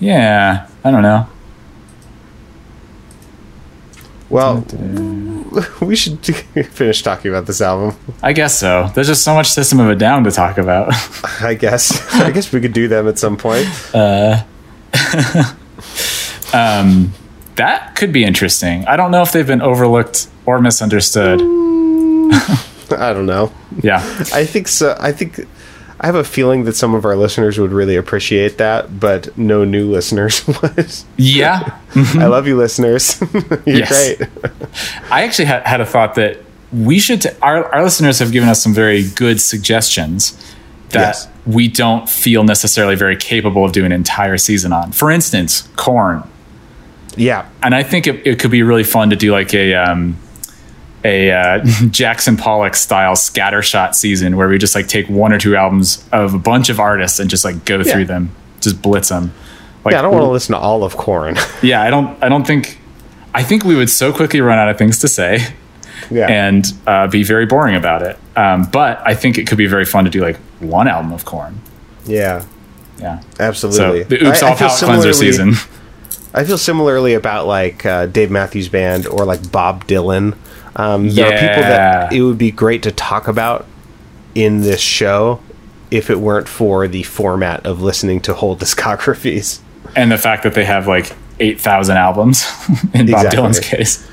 yeah, I don't know. Well, we should finish talking about this album. I guess so. There's just so much System of a Down to talk about. I guess. I guess we could do them at some point. Uh, um, that could be interesting. I don't know if they've been overlooked or misunderstood. I don't know. Yeah. I think so. I think I have a feeling that some of our listeners would really appreciate that, but no new listeners would. Yeah. I love you, listeners. You're Yes. great. I actually had, had a thought that we should, t- our, our listeners have given us some very good suggestions that Yes. we don't feel necessarily very capable of doing an entire season on. For instance, Korn. Yeah. And I think it, it could be really fun to do like a, um, a uh, Jackson Pollock style scattershot season where we just like take one or two albums of a bunch of artists and just like go through them, just blitz them. Like, Yeah, I don't want to listen to all of Korn. yeah, I don't. I don't think. I think we would so quickly run out of things to say, Yeah. and uh, be very boring about it. Um, but I think it could be very fun to do like one album of Korn. Yeah, Yeah. absolutely. So the Oops I- I All Palate Cleanser season. I feel similarly about like uh, Dave Matthews Band or like Bob Dylan. Um, there are people that it would be great to talk about in this show if it weren't for the format of listening to whole discographies. and the fact that they have like 8,000 albums in Bob Dylan's case.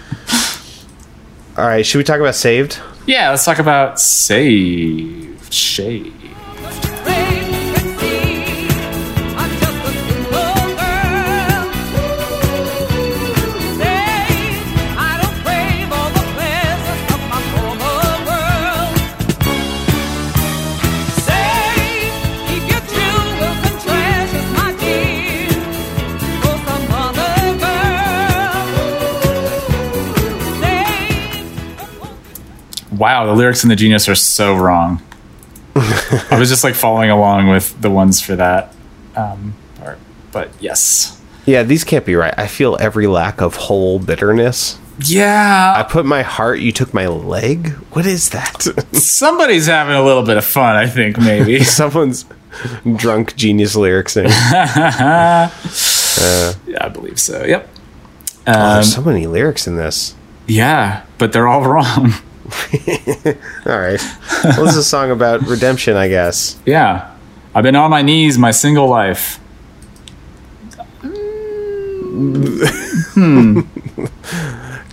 All right, should we talk about Saved? Yeah, let's talk about Save Shade. Wow, the lyrics in the Genius are so wrong. I was just like following along with the ones for that um, part. But yes. Yeah, these can't be right. I feel every lack of whole bitterness. Yeah. I put my heart, you took my leg. What is that? somebody's having a little bit of fun, I think, maybe. Someone's drunk genius lyrics. In. yeah, I believe so. Yep. Oh, Um, there's so many lyrics in this. Yeah, but they're all wrong. All right. Well, this is a song about redemption, I guess. yeah. I've been on my knees my single life.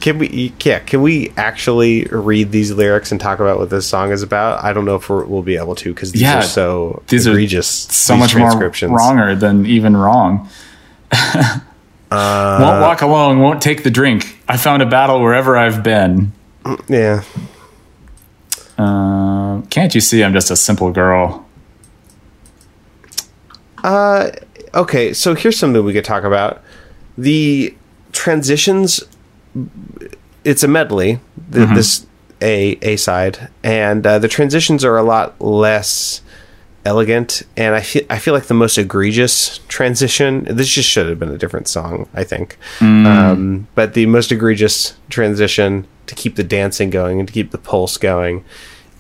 Can we? Yeah. Can we actually read these lyrics and talk about what this song is about? I don't know if we're, we'll be able to because these Yeah, are so these are egregious. So these much more wronger than even wrong. Uh, won't walk alone, won't take the drink. I found a battle wherever I've been. Yeah. Uh, can't you see I'm just a simple girl? Okay. So here's something we could talk about. The transitions. It's a medley. The, Mm-hmm. This a a side, and uh, the transitions are a lot less elegant. And I feel I feel like the most egregious transition. This just should have been a different song, I think. Mm. Um, but the most egregious transition to keep the dancing going and to keep the pulse going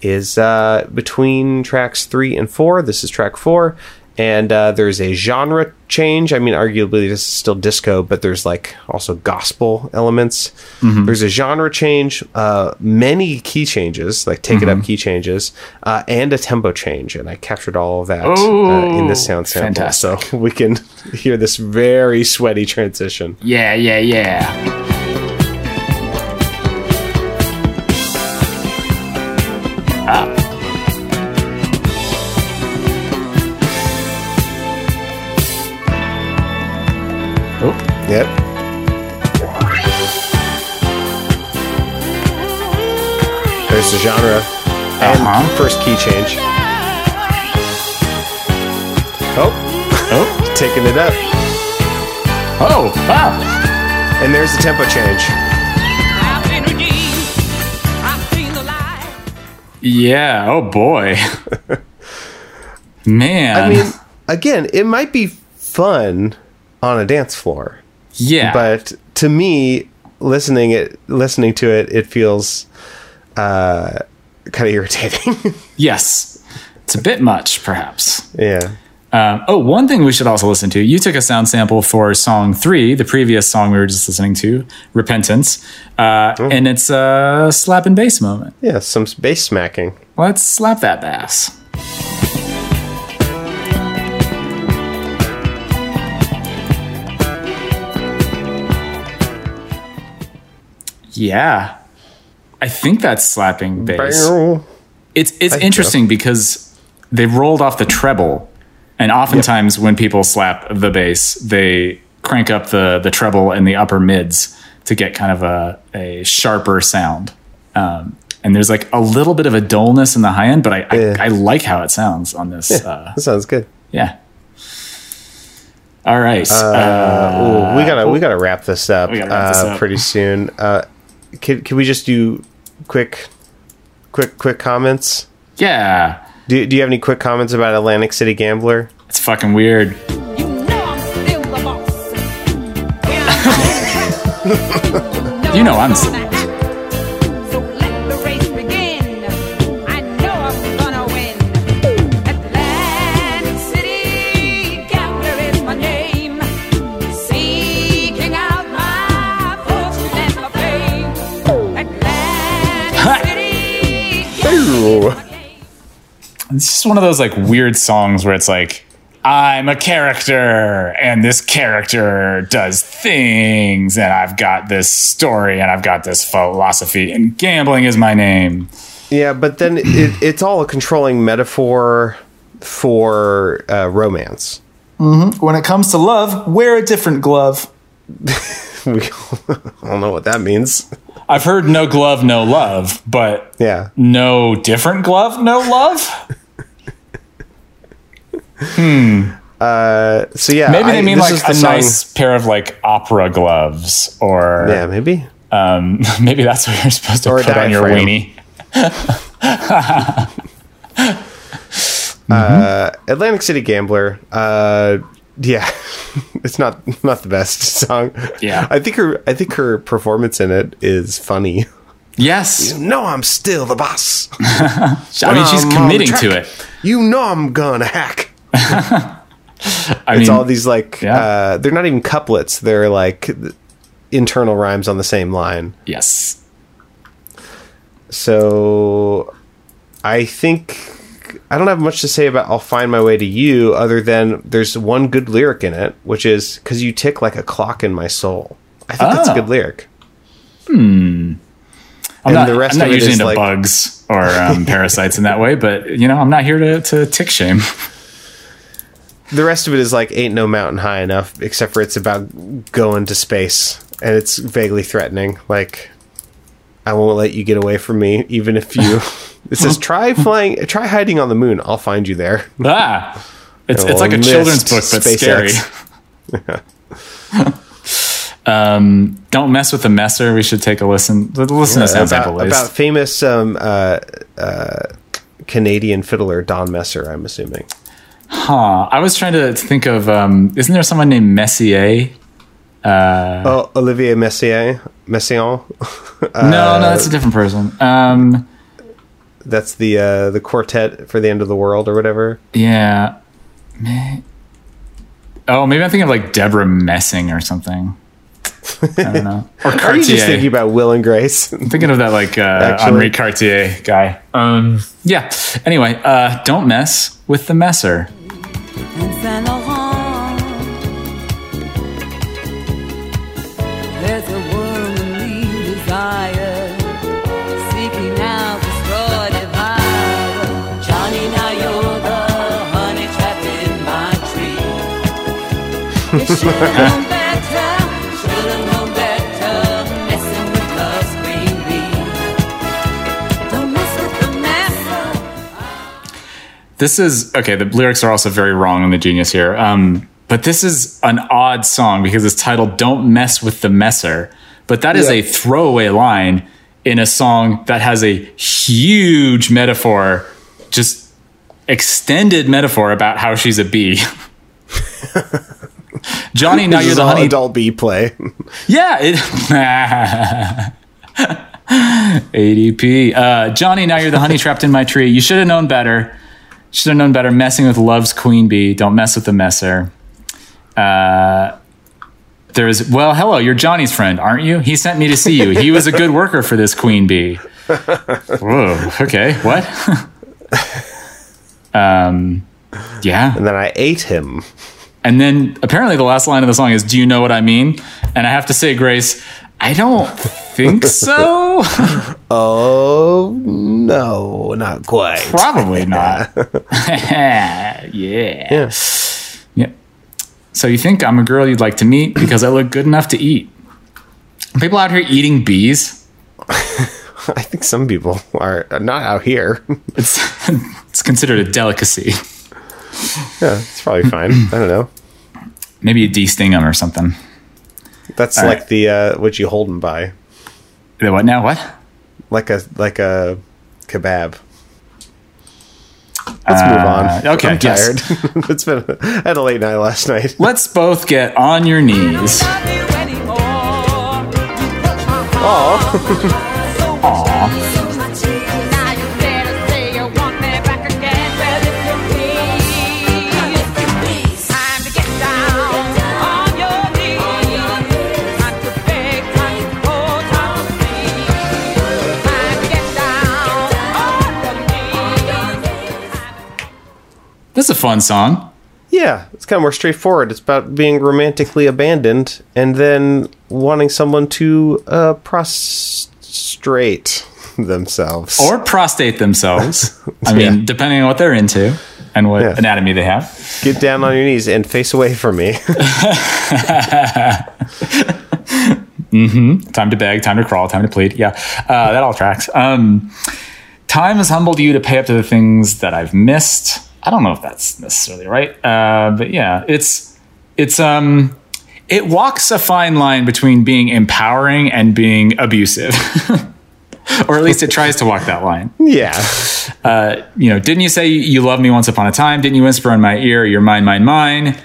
is uh, between tracks three and four. This is track four, and uh, there's a genre change. I mean, arguably this is still disco, but there's like also gospel elements. There's a genre change, uh, many key changes, like take it up key changes, uh, and a tempo change. And I captured all of that uh, in this sound sample, fantastic. so we can hear this very sweaty transition. Yeah, yeah, yeah. There's the genre and Uh-huh. first key change. Oh, oh, taking it up. oh, wow. And there's the tempo change. Yeah, oh boy. Man. I mean, again, it might be fun on a dance floor, yeah. but to me, listening it, listening to it, it feels uh, kind of irritating. yes. It's a bit much, perhaps. yeah. Um, oh, one thing we should also listen to. You took a sound sample for song three, the previous song we were just listening to, Repentance. Uh, And it's a slap and bass moment. Yeah, some bass smacking. Let's slap that bass. Yeah. I think that's slapping bass. It's it's think interesting because they rolled off the treble, and oftentimes when people slap the bass, they crank up the the treble and the upper mids to get kind of a, a sharper sound. Um, and there's like a little bit of a dullness in the high end, but I Yeah. I, I like how it sounds on this. Yeah. Uh, That sounds good. yeah. All right. Uh, Ooh, we gotta we gotta wrap this up, wrap this uh, up. pretty soon. Can can we just do quick, quick, quick comments? yeah. Do Do you have any quick comments about Atlantic City Gambler? It's fucking weird. You know I'm still the boss. You know I'm It's just one of those like weird songs where it's like, I'm a character and this character does things and I've got this story and I've got this philosophy and gambling is my name. Yeah, but then it, it's all a controlling metaphor for uh, romance. When it comes to love, wear a different glove. We, I don't know what that means. I've heard no glove, no love, but Yeah. no different glove, no love? Uh, so yeah, Maybe I- they mean like the a song- nice pair of like opera gloves or Yeah, maybe. um, maybe that's what you're supposed to Or a put on your diaphragm. weenie. Atlantic City Gambler. Uh, yeah, it's not not the best song. Yeah. I think her I think her performance in it is funny. Yes. You know I'm still the boss. I mean, she's I'm committing to it. You know I'm gonna hack. I It's mean, all these like yeah. uh, they're not even couplets. They're like internal rhymes on the same line. yes. So I think I don't have much to say about I'll find my way to you other than there's one good lyric in it, which is cuz you tick like a clock in my soul. I think that's a Oh. good lyric. I'm And not, the rest I'm not usually is into like- bugs or um, parasites in that way, but you know, I'm not here to, to tick shame. The rest of it is like ain't no mountain high enough except for it's about going to space and it's vaguely threatening like I won't let you get away from me even if you It says try flying try hiding on the moon. I'll find you there. ah, it's, it's like a children's book, but scary. Um, don't mess with the messer. We should take a listen. Listen to Sound about, about famous um, uh, uh, Canadian fiddler Don Messer, I'm assuming. Huh. I was trying to think of. Um, isn't there someone named Messier? oh, Olivier Messier, Messiaen. no, no, that's a different person. Um, That's the uh, the quartet for the end of the world or whatever. yeah. May- Oh, maybe I'm thinking of like Debra Messing or something. I don't know. Or Are you just thinking about Will and Grace? I'm thinking of that like uh, Henri Cartier guy. Um, yeah. Anyway, uh, don't mess with the messer. This is okay. The lyrics are also very wrong in the genius here. Um, but this is an odd song because it's titled "Don't Mess with the Messer." But that is Yeah. a throwaway line in a song that has a huge metaphor, just extended metaphor about how she's a bee. Johnny, now you're the honey. adult bee play. Yeah, it. ADP. Uh, Johnny, now you're the honey trapped in my tree. You should have known better. Should have known better. Messing with love's queen bee. Don't mess with the messer. Uh, there's well, hello. You're Johnny's friend, aren't you? He sent me to see you. He was a good worker for this queen bee. Whoa. Okay. What? um. Yeah. and then I ate him. And then apparently the last line of the song is, Do you know what I mean? And I have to say, Grace, I don't think so. Oh no, not quite. Probably not. yeah. Yeah. Yeah. So you think I'm a girl you'd like to meet because I look good enough to eat? People out here eating bees. I think some people are not out here. It's it's considered a delicacy. yeah, it's probably fine. I don't know. Maybe you de-sting them or something. That's All like right. the uh, what you hold them by. The what now? What? Like a like a kebab. Uh, Let's move on. Okay, I'm tired. Yes. it's been a, I had a late night last night. Let's both get on your knees. Aww. Aww. That's a fun song. Yeah, it's kind of more straightforward. It's about being romantically abandoned and then wanting someone to uh, prostrate themselves. Or prostate themselves. I mean, depending on what they're into and what Yeah. anatomy they have. get down on your knees and face away from me. Hmm. Time to beg, time to crawl, time to plead. Yeah, uh, that all tracks. Um, time has humbled you to pay up to the things that I've missed. I don't know if that's necessarily right, uh, but yeah, it's it's um it walks a fine line between being empowering and being abusive, or at least it tries to walk that line. yeah. you know, didn't you say you loved me once upon a time? Didn't you whisper in my ear, you're mine, mine, mine?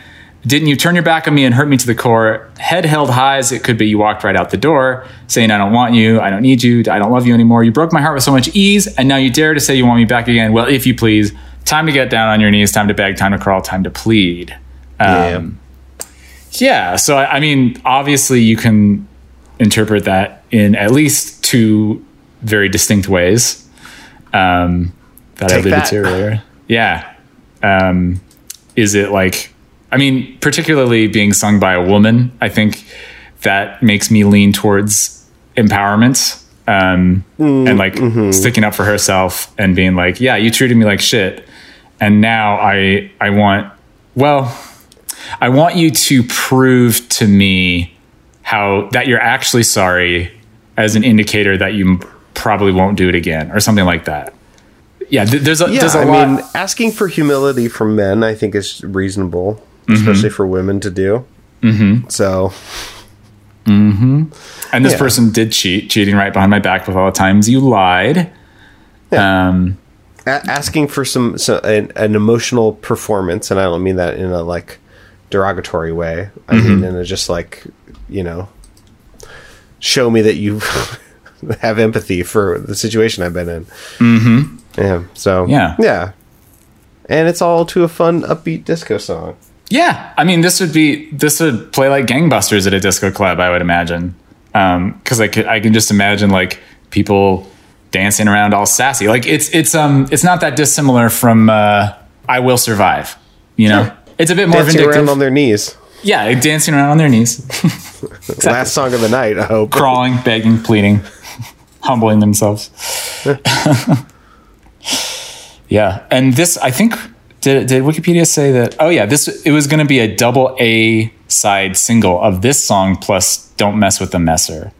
Didn't you turn your back on me and hurt me to the core? Head held high as it could be, you walked right out the door, saying, I don't want you, I don't need you, I don't love you anymore. You broke my heart with so much ease, and now you dare to say you want me back again. Well, if you please, time to get down on your knees, time to beg, time to crawl, time to plead. Um, yeah, so I, I mean, obviously, you can interpret that in at least two very distinct ways um, that I Take alluded that. to earlier. Yeah. Um, is it like, I mean, particularly being sung by a woman, I think that makes me lean towards empowerment um, Mm, and like mm-hmm. sticking up for herself and being like, yeah, you treated me like shit. And now I, I want, well, I want you to prove to me how that you're actually sorry as an indicator that you probably won't do it again or something like that. Yeah, th- there's a, Yeah, there's a I lot. mean, asking for humility from men, I think, is reasonable, Mm-hmm. especially for women to do. Mm-hmm. So, and this yeah. person did cheat, cheating right behind my back with all the times you lied. Um, a- asking for some, so, an, an emotional performance, and I don't mean that in a like derogatory way. I Mm-hmm. mean in a just like, you know, show me that you have empathy for the situation I've been in. Mm-hmm. Yeah. So Yeah. yeah, and it's all to a fun, upbeat disco song. yeah, I mean, this would be this would play like gangbusters at a disco club, I would imagine, because I could I can just imagine like people dancing around all sassy. Like it's it's um it's not that dissimilar from uh, I Will Survive. You know, Sure. it's a bit more Dancing vindictive. around on their knees. yeah, dancing around on their knees, Last song of the night, I hope. crawling, begging, pleading, humbling themselves. yeah, and this I think did did Wikipedia say that? Oh yeah, this it was going to be a double A side single of this song plus "Don't Mess with the Messer,"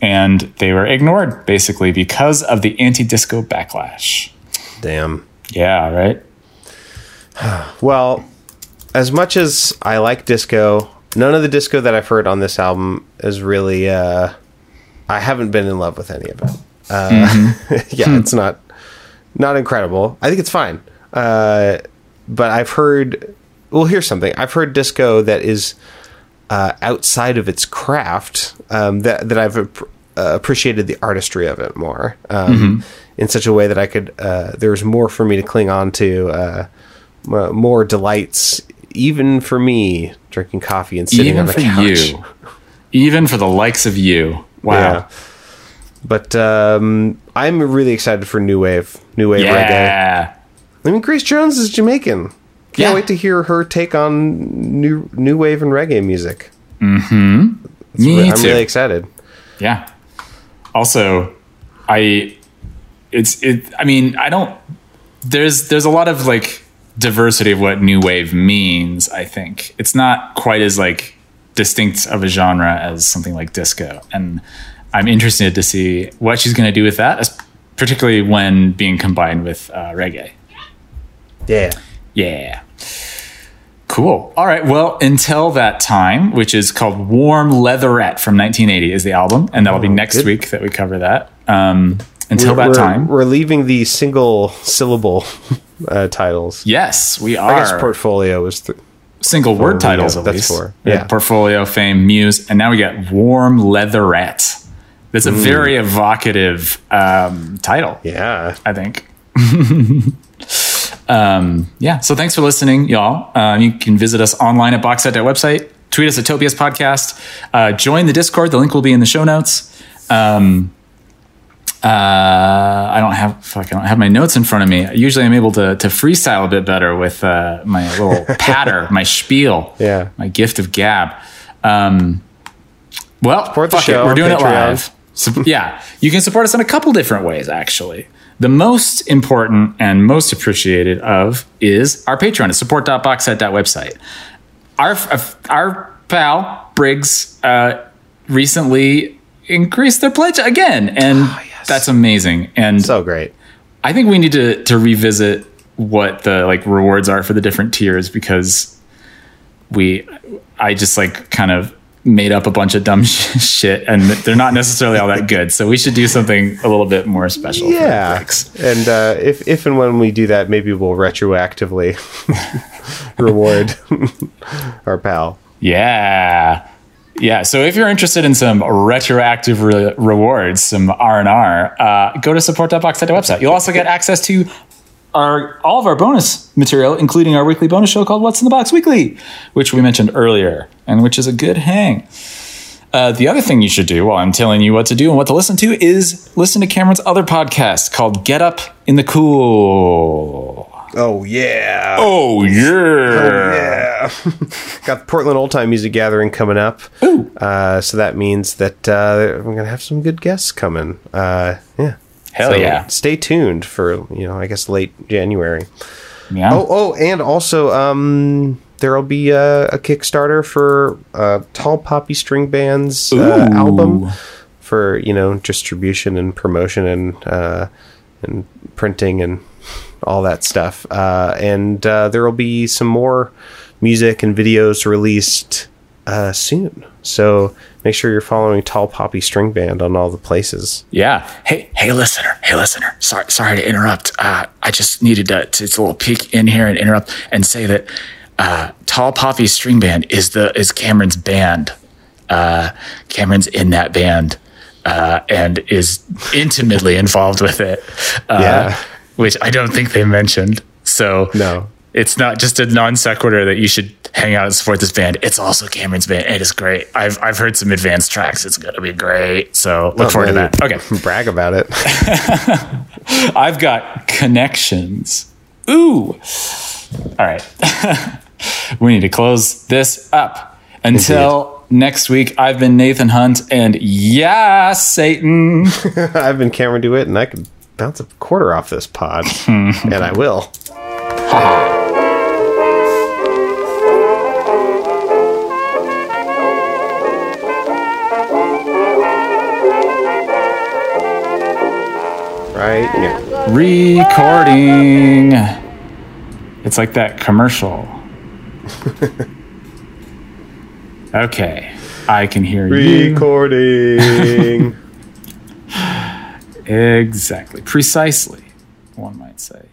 and they were ignored basically because of the anti-disco backlash. Damn. Yeah, right. Well, as much as I like disco, none of the disco that I've heard on this album is really. Uh, I haven't been in love with any of it. Uh, yeah, it's not not incredible. I think it's fine. Uh, but I've heard. Well, here's something. I've heard disco that is uh, outside of its craft. Um, that that I've ap- uh, appreciated the artistry of it more. Um, In such a way that I could. Uh, there was more for me to cling on to. Uh, more delights, even for me, drinking coffee and sitting Even on the for couch. you, even for the likes of you. Wow. Yeah. But um, I'm really excited for new wave, new wave reggae. Yeah. I mean, Grace Jones is Jamaican. Can't Yeah. wait to hear her take on new new wave and reggae music. Me I'm too. really excited. Yeah. Also, I it's it I mean, I don't there's there's a lot of like diversity of what new wave means, I think. It's not quite as like distinct of a genre as something like disco. And I'm interested to see what she's going to do with that, particularly when being combined with uh, reggae. Yeah. Yeah. Cool. All right. Well, until that time, which is called Warm Leatherette from 1980 is the album, and that'll be next Oh, good. week that we cover that. Um, until we're, that we're- time, we're leaving the single syllable uh, titles. yes, we are. I guess portfolio is th- single word titles at that's least. four. Yeah. Portfolio, Fame, Muse, and now we get Warm Leatherette. That's a very evocative um, title. yeah. I think. um, yeah. So thanks for listening, y'all. Um, you can visit us online at boxset.website, tweet us at Topias Podcast, uh, join the Discord. The link will be in the show notes. Um, Uh, I don't have fuck. I don't have my notes in front of me. Usually, I'm able to to freestyle a bit better with uh, my little patter, my spiel, Yeah. my gift of gab. Um, well, Support the show it. We're doing it live. So, yeah, you can support us in a couple different ways. Actually, the most important and most appreciated of is our Patreon. It's support.boxset.website. Our our pal Briggs uh, recently increased their pledge again, and that's amazing. And So great. I think we need to to revisit what the like rewards are for the different tiers because we I just like kind of made up a bunch of dumb shit and they're not necessarily all that good. So we should do something a little bit more special. Yeah, and uh, if if and when we do that, maybe we'll retroactively reward our pal. Yeah. Yeah. So if you're interested in some retroactive re- rewards, some R and R, uh, go to support.box at the website. You'll also get access to our all of our bonus material, including our weekly bonus show called "What's in the Box Weekly," which we mentioned earlier, and which is a good hang. Uh, the other thing you should do while I'm telling you what to do and what to listen to is listen to Cameron's other podcast called Get Up in the Cool. Oh yeah. Oh, yeah. Yeah. Got the Portland Old Time Music Gathering coming up. Uh, so that means that uh, we're going to have some good guests coming. Uh, yeah. Hell So yeah. Stay tuned for, you know, I guess late January. Yeah. Oh, oh, and also, um, there'll be a, a Kickstarter for uh, Tall Poppy String Band's uh, album for you know distribution and promotion and uh, and printing and all that stuff. Uh, and uh, there will be some more music and videos released uh, soon. So make sure you're following Tall Poppy String Band on all the places. Yeah. Hey, hey, listener. Hey, listener. Sorry, sorry to interrupt. Uh, I just needed to, to, to a little peek in here and interrupt and say that uh, Tall Poppy String Band is the is Cameron's band. Uh, Cameron's in that band uh, and is intimately involved with it. Uh, Yeah. Which I don't think they mentioned. So No. It's not just a non sequitur that you should hang out and support this band. It's also Cameron's band. It is great. I've I've heard some advanced tracks. It's gonna be great. So look forward to that. Okay. Brag about it. I've got connections. Ooh. All right. we need to close this up. Until next week, I've been Nathan Hunt, and yeah, Satan. I've been Cameron DeWitt, and I can bounce a quarter off this pod, and I will. Right here. Recording. It's like that commercial. okay. I can hear you. Recording. Exactly. Precisely, one might say.